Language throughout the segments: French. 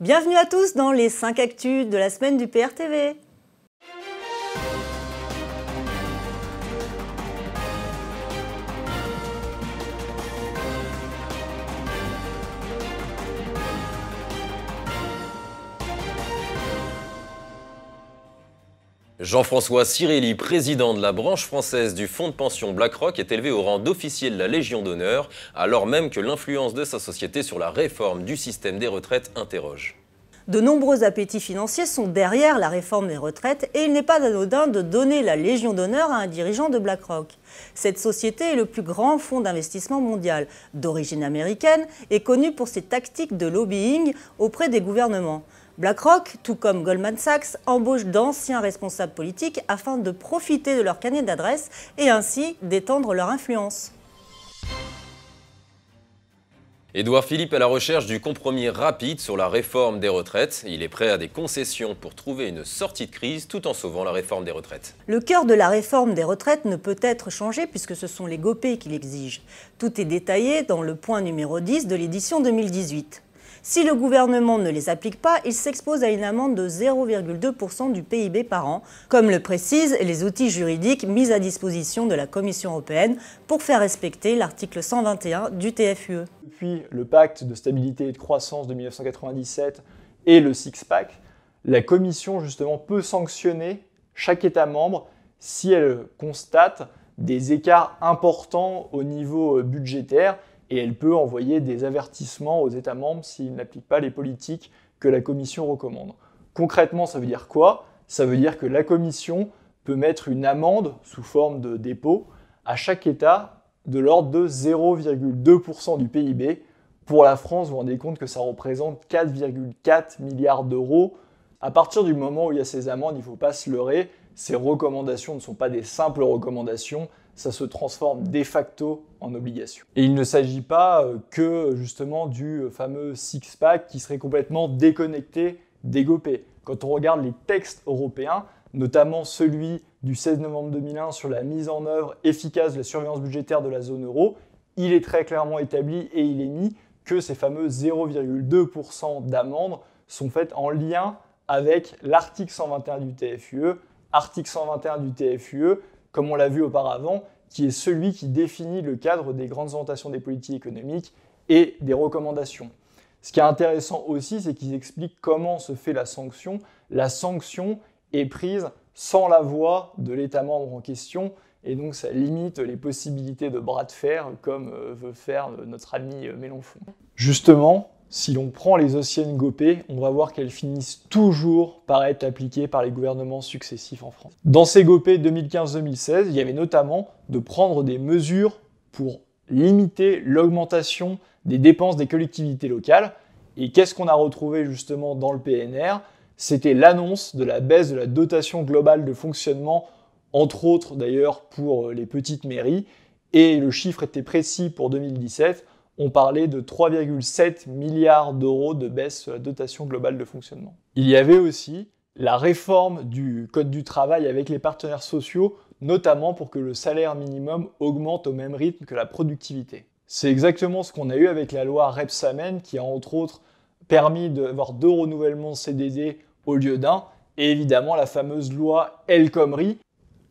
Bienvenue à tous dans les 5 actus de la semaine du PRTV. Jean-François Cirilli, président de la branche française du fonds de pension BlackRock, est élevé au rang d'officier de la Légion d'honneur, alors même que l'influence de sa société sur la réforme du système des retraites interroge. De nombreux appétits financiers sont derrière la réforme des retraites et il n'est pas anodin de donner la Légion d'honneur à un dirigeant de BlackRock. Cette société est le plus grand fonds d'investissement mondial, d'origine américaine, et connu pour ses tactiques de lobbying auprès des gouvernements. BlackRock, tout comme Goldman Sachs, embauche d'anciens responsables politiques afin de profiter de leur carnet d'adresse et ainsi d'étendre leur influence. Édouard Philippe est à la recherche du compromis rapide sur la réforme des retraites. Il est prêt à des concessions pour trouver une sortie de crise tout en sauvant la réforme des retraites. Le cœur de la réforme des retraites ne peut être changé puisque ce sont les GOPÉ qui l'exigent. Tout est détaillé dans le point numéro 10 de l'édition 2018. Si le gouvernement ne les applique pas, il s'expose à une amende de 0,2% du PIB par an, comme le précisent les outils juridiques mis à disposition de la Commission européenne pour faire respecter l'article 121 du TFUE. Depuis le pacte de stabilité et de croissance de 1997 et le six-pack, la Commission justement peut sanctionner chaque État membre si elle constate des écarts importants au niveau budgétaire et elle peut envoyer des avertissements aux États membres s'ils n'appliquent pas les politiques que la Commission recommande. Concrètement, ça veut dire quoi? Ça veut dire que la Commission peut mettre une amende sous forme de dépôt à chaque État de l'ordre de 0,2% du PIB. Pour la France, vous vous rendez compte que ça représente 4,4 milliards d'euros. À partir du moment où il y a ces amendes, il ne faut pas se leurrer, ces recommandations ne sont pas des simples recommandations, ça se transforme de facto en obligation. Et il ne s'agit pas euh, que justement du fameux six-pack qui serait complètement déconnecté des GOPÉ. Quand on regarde les textes européens, notamment celui du 16 novembre 2001 sur la mise en œuvre efficace de la surveillance budgétaire de la zone euro, il est très clairement établi et il est mis que ces fameux 0,2% d'amende sont faites en lien avec l'article 121 du TFUE. Article 121 du TFUE, comme on l'a vu auparavant, qui est celui qui définit le cadre des grandes orientations des politiques économiques et des recommandations. Ce qui est intéressant aussi, c'est qu'ils expliquent comment se fait la sanction. La sanction est prise sans la voix de l'État membre en question, et donc ça limite les possibilités de bras de fer comme euh, veut faire notre ami euh, Mélenchon. Justement, si l'on prend les anciennes GOPÉ, on va voir qu'elles finissent toujours par être appliquées par les gouvernements successifs en France. Dans ces GOPÉ 2015-2016, il y avait notamment de prendre des mesures pour limiter l'augmentation des dépenses des collectivités locales. Et qu'est-ce qu'on a retrouvé justement dans le PNR C'était l'annonce de la baisse de la dotation globale de fonctionnement, entre autres d'ailleurs pour les petites mairies. Et le chiffre était précis pour 2017 on parlait de 3,7 milliards d'euros de baisse de la dotation globale de fonctionnement. Il y avait aussi la réforme du Code du travail avec les partenaires sociaux, notamment pour que le salaire minimum augmente au même rythme que la productivité. C'est exactement ce qu'on a eu avec la loi Repsamen qui a entre autres permis d'avoir deux renouvellements CDD au lieu d'un, et évidemment la fameuse loi El Khomri.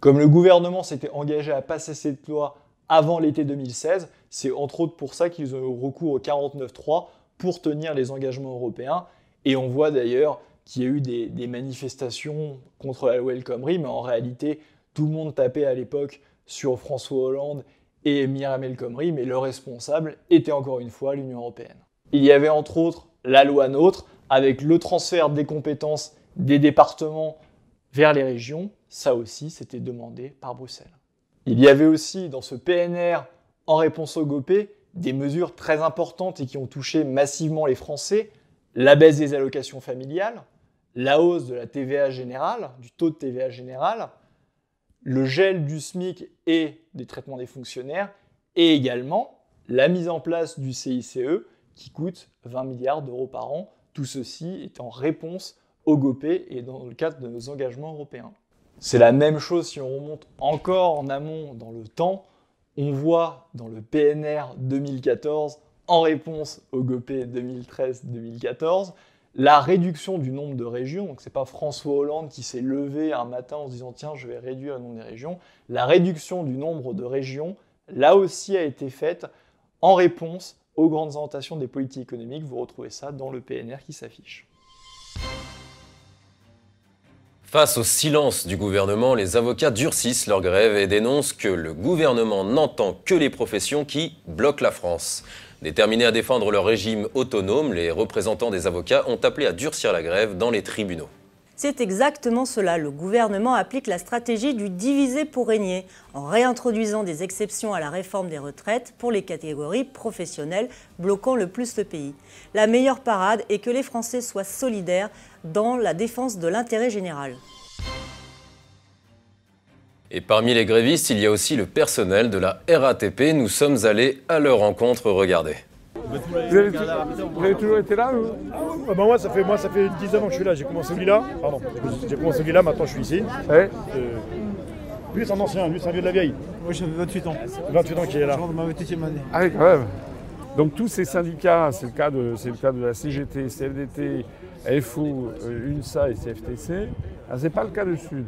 Comme le gouvernement s'était engagé à passer cette loi avant l'été 2016. C'est entre autres pour ça qu'ils ont eu recours au 49.3 pour tenir les engagements européens. Et on voit d'ailleurs qu'il y a eu des, manifestations contre la loi El Khomri, mais en réalité, tout le monde tapait à l'époque sur François Hollande et Myriam El Khomri, mais le responsable était encore une fois l'Union européenne. Il y avait entre autres la loi NOTRe, avec le transfert des compétences des départements vers les régions. Ça aussi, c'était demandé par Bruxelles. Il y avait aussi dans ce PNR, en réponse au GOPÉ, des mesures très importantes et qui ont touché massivement les Français, la baisse des allocations familiales, la hausse de la TVA générale, du taux de TVA général, le gel du SMIC et des traitements des fonctionnaires, et également la mise en place du CICE qui coûte 20 milliards d'euros par an, tout ceci est en réponse au GOPÉ et dans le cadre de nos engagements européens. C'est la même chose si on remonte encore en amont dans le temps. On voit dans le PNR 2014, en réponse au GOPÉ 2013-2014, la réduction du nombre de régions, donc c'est pas François Hollande qui s'est levé un matin en se disant tiens je vais réduire le nombre des régions, la réduction du nombre de régions, là aussi a été faite en réponse aux grandes orientations des politiques économiques. Vous retrouvez ça dans le PNR qui s'affiche. Face au silence du gouvernement, les avocats durcissent leur grève et dénoncent que le gouvernement n'entend que les professions qui bloquent la France. Déterminés à défendre leur régime autonome, les représentants des avocats ont appelé à durcir la grève dans les tribunaux. C'est exactement cela. Le gouvernement applique la stratégie du diviser pour régner en réintroduisant des exceptions à la réforme des retraites pour les catégories professionnelles bloquant le plus le pays. La meilleure parade est que les Français soient solidaires dans la défense de l'intérêt général. Et parmi les grévistes, il y a aussi le personnel de la RATP. Nous sommes allés à leur rencontre, regardez. Vous avez, toujours été là ah bah moi, ça fait, moi, ça fait 10 ans que je suis là. J'ai commencé au Lila. Pardon. J'ai commencé au Lila, maintenant je suis ici. Ouais. Euh, lui, c'est un ancien, lui, c'est un vieux de la vieille. Moi, j'avais 28 ans. 28 ans qui est là. Je rentre dans ma 28e année. Ah oui, quand même. Donc tous ces syndicats, c'est le, cas de, c'est le cas de la CGT, CFDT, FO, euh, UNSA et CFTC. Ah, c'est pas le cas du Sud.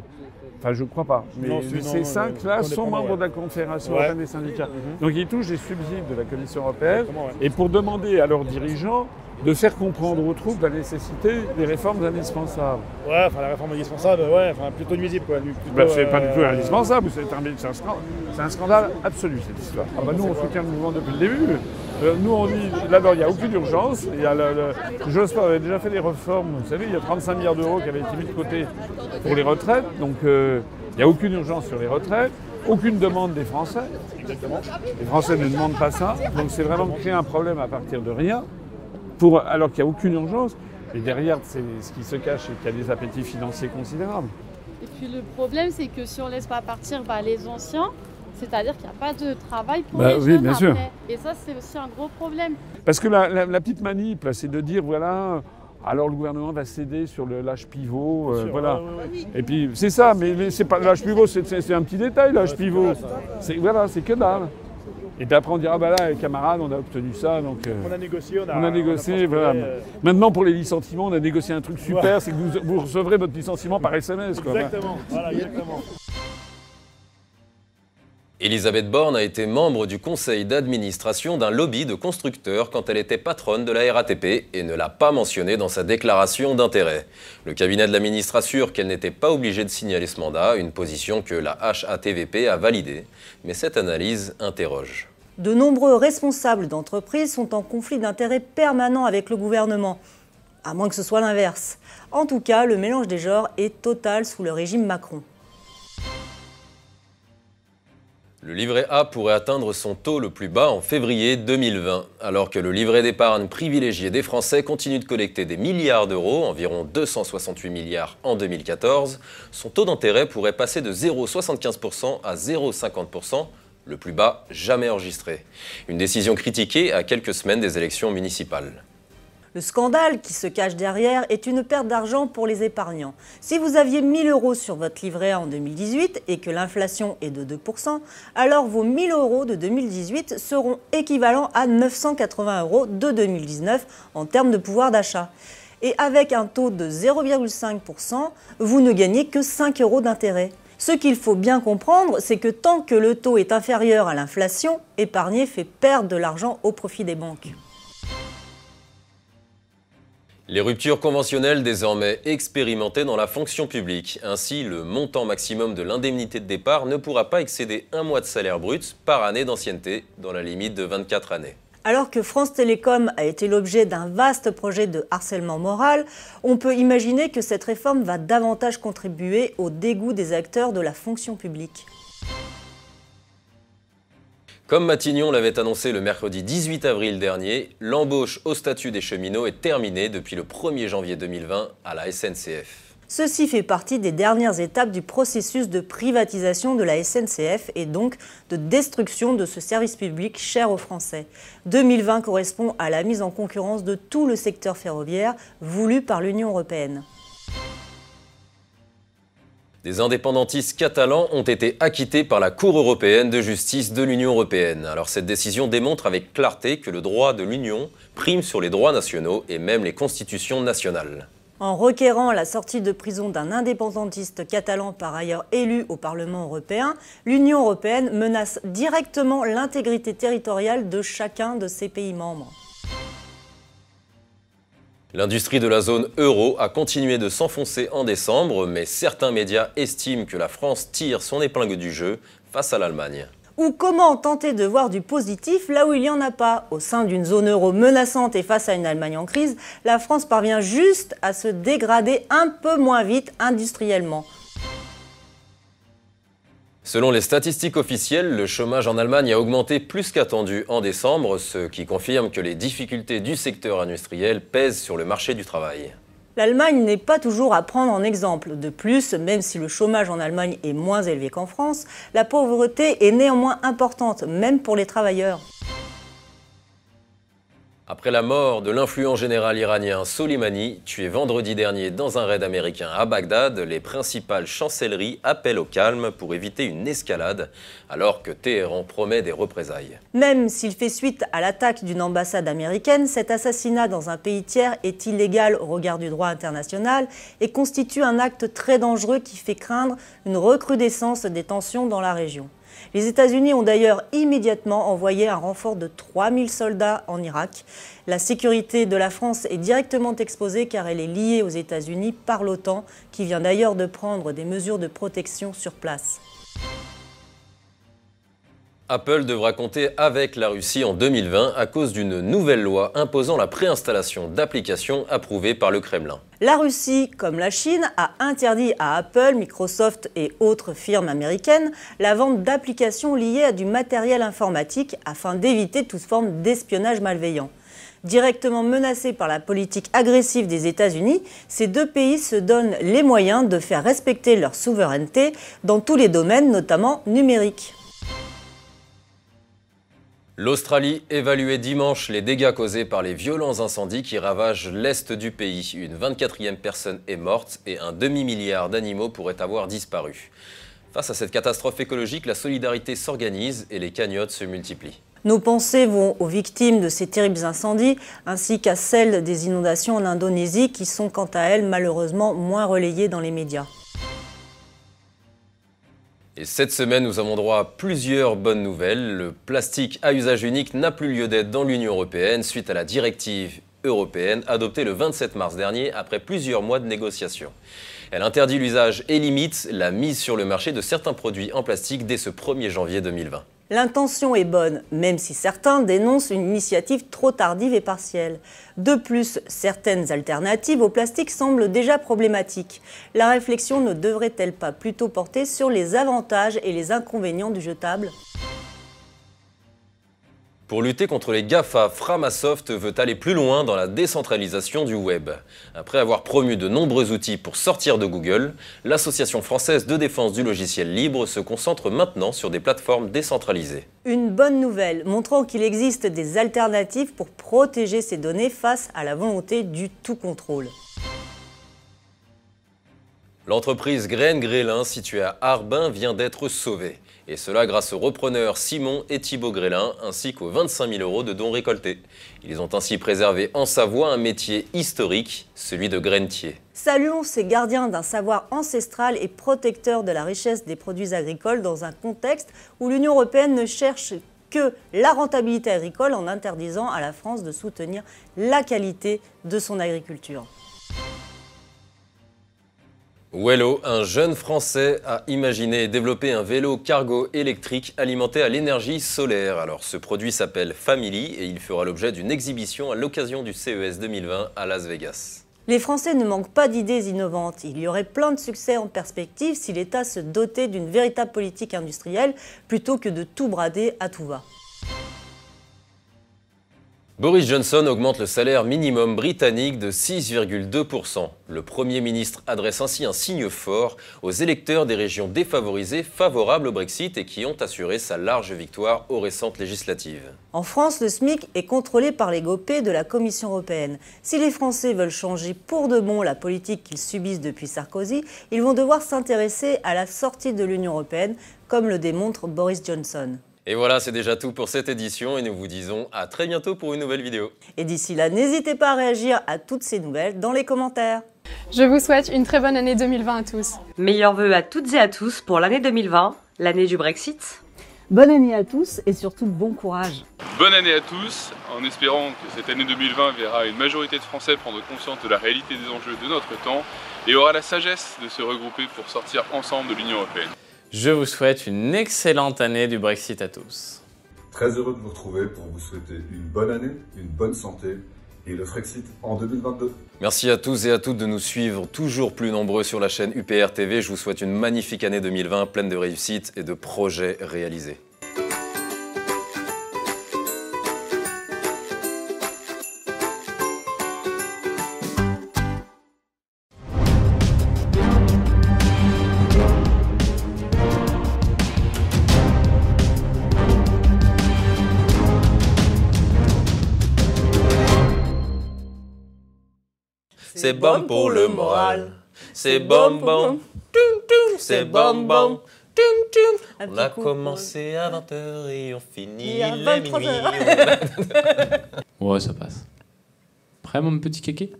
Enfin, je ne crois pas. Mais Non, ces non, cinq-là sont membres ouais. de la Confédération Ouais. européenne des syndicats. Donc ils touchent des subsides de la Commission européenne. Ouais. Et pour demander à leurs dirigeants de faire comprendre aux troupes la nécessité des réformes indispensables. Ouais, enfin, la réforme indispensable, ouais, enfin, plutôt nuisible, quoi. Ben, c'est pas du tout euh, indispensable, c'est un, c'est un scandale, absolu cette histoire. Ah ben, nous on soutient le mouvement depuis le début. Euh, nous on dit, d'abord il n'y a aucune urgence. Il y a le, le- Jospin avait déjà fait des réformes, vous savez, il y a 35 milliards d'euros qui avaient été mis de côté pour les retraites. Donc euh, il n'y a aucune urgence sur les retraites, aucune demande des Français. Exactement. Les Français ne demandent pas ça. Donc c'est vraiment créer un problème à partir de rien, pour, alors qu'il n'y a aucune urgence. Et derrière, c'est ce qui se cache, c'est qu'il y a des appétits financiers considérables. Et puis le problème, c'est que si on laisse pas partir bah, les anciens, c'est-à-dire qu'il n'y a pas de travail pour Bah les oui, jeunes bien après. sûr. Et ça, c'est aussi un gros problème. Parce que la, la- la petite manip, là, c'est de dire, voilà, alors le gouvernement va céder sur le l'âge pivot, euh, Sûr, voilà. ouais, ouais, ouais. Et puis c'est ça, mais, mais c'est pas l'âge pivot, c'est- c'est c'est un petit détail, l'âge pivot. C'est voilà, c'est que dalle. Et puis après on dira, bah là, camarades, on a obtenu ça, donc. euh, On a négocié, on a, on a négocié, voilà. euh, Maintenant pour les licenciements, on a négocié un truc super, Ouais. c'est que vous, vous recevrez votre licenciement par SMS. Quoi. Exactement, voilà, exactement. Elisabeth Borne a été membre du conseil d'administration d'un lobby de constructeurs quand elle était patronne de la RATP et ne l'a pas mentionné dans sa déclaration d'intérêt. Le cabinet de la ministre assure qu'elle n'était pas obligée de signaler ce mandat, une position que la HATVP a validée. Mais cette analyse interroge. De nombreux responsables d'entreprises sont en conflit d'intérêts permanent avec le gouvernement, à moins que ce soit l'inverse. En tout cas, le mélange des genres est total sous le régime Macron. Le livret A pourrait atteindre son taux le plus bas en février 2020, alors que le livret d'épargne privilégié des Français continue de collecter des milliards d'euros, environ 268 milliards en 2014. Son taux d'intérêt pourrait passer de 0,75% à 0,50%, le plus bas jamais enregistré. Une décision critiquée à quelques semaines des élections municipales. Le scandale qui se cache derrière est une perte d'argent pour les épargnants. Si vous aviez 1000 euros sur votre livret A en 2018 et que l'inflation est de 2%, alors vos 1000 euros de 2018 seront équivalents à 980 euros de 2019 en termes de pouvoir d'achat. Et avec un taux de 0,5%, vous ne gagnez que 5 euros d'intérêt. Ce qu'il faut bien comprendre, c'est que tant que le taux est inférieur à l'inflation, épargner fait perdre de l'argent au profit des banques. Les ruptures conventionnelles désormais expérimentées dans la fonction publique. Ainsi, le montant maximum de l'indemnité de départ ne pourra pas excéder un mois de salaire brut par année d'ancienneté, dans la limite de 24 années. Alors que France Télécom a été l'objet d'un vaste projet de harcèlement moral, on peut imaginer que cette réforme va davantage contribuer au dégoût des acteurs de la fonction publique. Comme Matignon l'avait annoncé le mercredi 18 avril dernier, l'embauche au statut des cheminots est terminée depuis le 1er janvier 2020 à la SNCF. Ceci fait partie des dernières étapes du processus de privatisation de la SNCF et donc de destruction de ce service public cher aux Français. 2020 correspond à la mise en concurrence de tout le secteur ferroviaire voulu par l'Union européenne. Des indépendantistes catalans ont été acquittés par la Cour européenne de justice de l'Union européenne. Alors cette décision démontre avec clarté que le droit de l'Union prime sur les droits nationaux et même les constitutions nationales. En requérant la sortie de prison d'un indépendantiste catalan par ailleurs élu au Parlement européen, l'Union européenne menace directement l'intégrité territoriale de chacun de ses pays membres. L'industrie de la zone euro a continué de s'enfoncer en décembre, mais certains médias estiment que la France tire son épingle du jeu face à l'Allemagne. Ou comment tenter de voir du positif là où il n'y en a pas? Au sein d'une zone euro menaçante et face à une Allemagne en crise, la France parvient juste à se dégrader un peu moins vite industriellement. Selon les statistiques officielles, le chômage en Allemagne a augmenté plus qu'attendu en décembre, ce qui confirme que les difficultés du secteur industriel pèsent sur le marché du travail. L'Allemagne n'est pas toujours à prendre en exemple. De plus, même si le chômage en Allemagne est moins élevé qu'en France, la pauvreté est néanmoins importante, même pour les travailleurs. Après la mort de l'influent général iranien Soleimani, tué vendredi dernier dans un raid américain à Bagdad, les principales chancelleries appellent au calme pour éviter une escalade, alors que Téhéran promet des représailles. Même s'il fait suite à l'attaque d'une ambassade américaine, cet assassinat dans un pays tiers est illégal au regard du droit international et constitue un acte très dangereux qui fait craindre une recrudescence des tensions dans la région. Les États-Unis ont d'ailleurs immédiatement envoyé un renfort de 3000 soldats en Irak. La sécurité de la France est directement exposée car elle est liée aux États-Unis par l'OTAN, qui vient d'ailleurs de prendre des mesures de protection sur place. Apple devra compter avec la Russie en 2020 à cause d'une nouvelle loi imposant la préinstallation d'applications approuvées par le Kremlin. La Russie, comme la Chine, a interdit à Apple, Microsoft et autres firmes américaines la vente d'applications liées à du matériel informatique afin d'éviter toute forme d'espionnage malveillant. Directement menacés par la politique agressive des États-Unis, ces deux pays se donnent les moyens de faire respecter leur souveraineté dans tous les domaines, notamment numériques. L'Australie évaluait dimanche les dégâts causés par les violents incendies qui ravagent l'est du pays. Une 24e personne est morte et un demi-milliard d'animaux pourraient avoir disparu. Face à cette catastrophe écologique, la solidarité s'organise et les cagnottes se multiplient. Nos pensées vont aux victimes de ces terribles incendies ainsi qu'à celles des inondations en Indonésie qui sont quant à elles malheureusement moins relayées dans les médias. Et cette semaine, nous avons droit à plusieurs bonnes nouvelles. Le plastique à usage unique n'a plus lieu d'être dans l'Union européenne suite à la directive européenne adoptée le 27 mars dernier après plusieurs mois de négociations. Elle interdit l'usage et limite la mise sur le marché de certains produits en plastique dès ce 1er janvier 2020. L'intention est bonne, même si certains dénoncent une initiative trop tardive et partielle. De plus, certaines alternatives au plastique semblent déjà problématiques. La réflexion ne devrait-elle pas plutôt porter sur les avantages et les inconvénients du jetable? Pour lutter contre les GAFA, Framasoft veut aller plus loin dans la décentralisation du web. Après avoir promu de nombreux outils pour sortir de Google, l'Association française de défense du logiciel libre se concentre maintenant sur des plateformes décentralisées. Une bonne nouvelle, montrant qu'il existe des alternatives pour protéger ces données face à la volonté du tout contrôle. L'entreprise Graine Grélin, située à Arbin, vient d'être sauvée. Et cela grâce aux repreneurs Simon et Thibaut Grélin, ainsi qu'aux 25 000 euros de dons récoltés. Ils ont ainsi préservé en Savoie un métier historique, celui de grainetier. Saluons ces gardiens d'un savoir ancestral et protecteur de la richesse des produits agricoles dans un contexte où l'Union européenne ne cherche que la rentabilité agricole en interdisant à la France de soutenir la qualité de son agriculture. Wello, un jeune Français a imaginé et développé un vélo cargo électrique alimenté à l'énergie solaire. Alors ce produit s'appelle Family et il fera l'objet d'une exhibition à l'occasion du CES 2020 à Las Vegas. Les Français ne manquent pas d'idées innovantes. Il y aurait plein de succès en perspective si l'État se dotait d'une véritable politique industrielle plutôt que de tout brader à tout va. Boris Johnson augmente le salaire minimum britannique de 6,2%. Le Premier ministre adresse ainsi un signe fort aux électeurs des régions défavorisées favorables au Brexit et qui ont assuré sa large victoire aux récentes législatives. En France, le SMIC est contrôlé par les GOPÉ de la Commission européenne. Si les Français veulent changer pour de bon la politique qu'ils subissent depuis Sarkozy, ils vont devoir s'intéresser à la sortie de l'Union européenne, comme le démontre Boris Johnson. Et voilà, c'est déjà tout pour cette édition et nous vous disons à très bientôt pour une nouvelle vidéo. Et d'ici là, n'hésitez pas à réagir à toutes ces nouvelles dans les commentaires. Je vous souhaite une très bonne année 2020 à tous. Meilleurs vœux à toutes et à tous pour l'année 2020, l'année du Brexit. Bonne année à tous et surtout bon courage. Bonne année à tous, en espérant que cette année 2020 verra une majorité de Français prendre conscience de la réalité des enjeux de notre temps et aura la sagesse de se regrouper pour sortir ensemble de l'Union Européenne. Je vous souhaite une excellente année du Brexit à tous. Très heureux de vous retrouver pour vous souhaiter une bonne année, une bonne santé et le Frexit en 2022. Merci à tous et à toutes de nous suivre toujours plus nombreux sur la chaîne UPR TV. Je vous souhaite une magnifique année 2020 pleine de réussites et de projets réalisés. C'est bon pour le moral. C'est bon bon. C'est bon bon. On a commencé à 20h et on finit à minuit. ouais, ça passe. Prêt, mon petit kéké?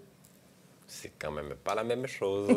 C'est quand même pas la même chose.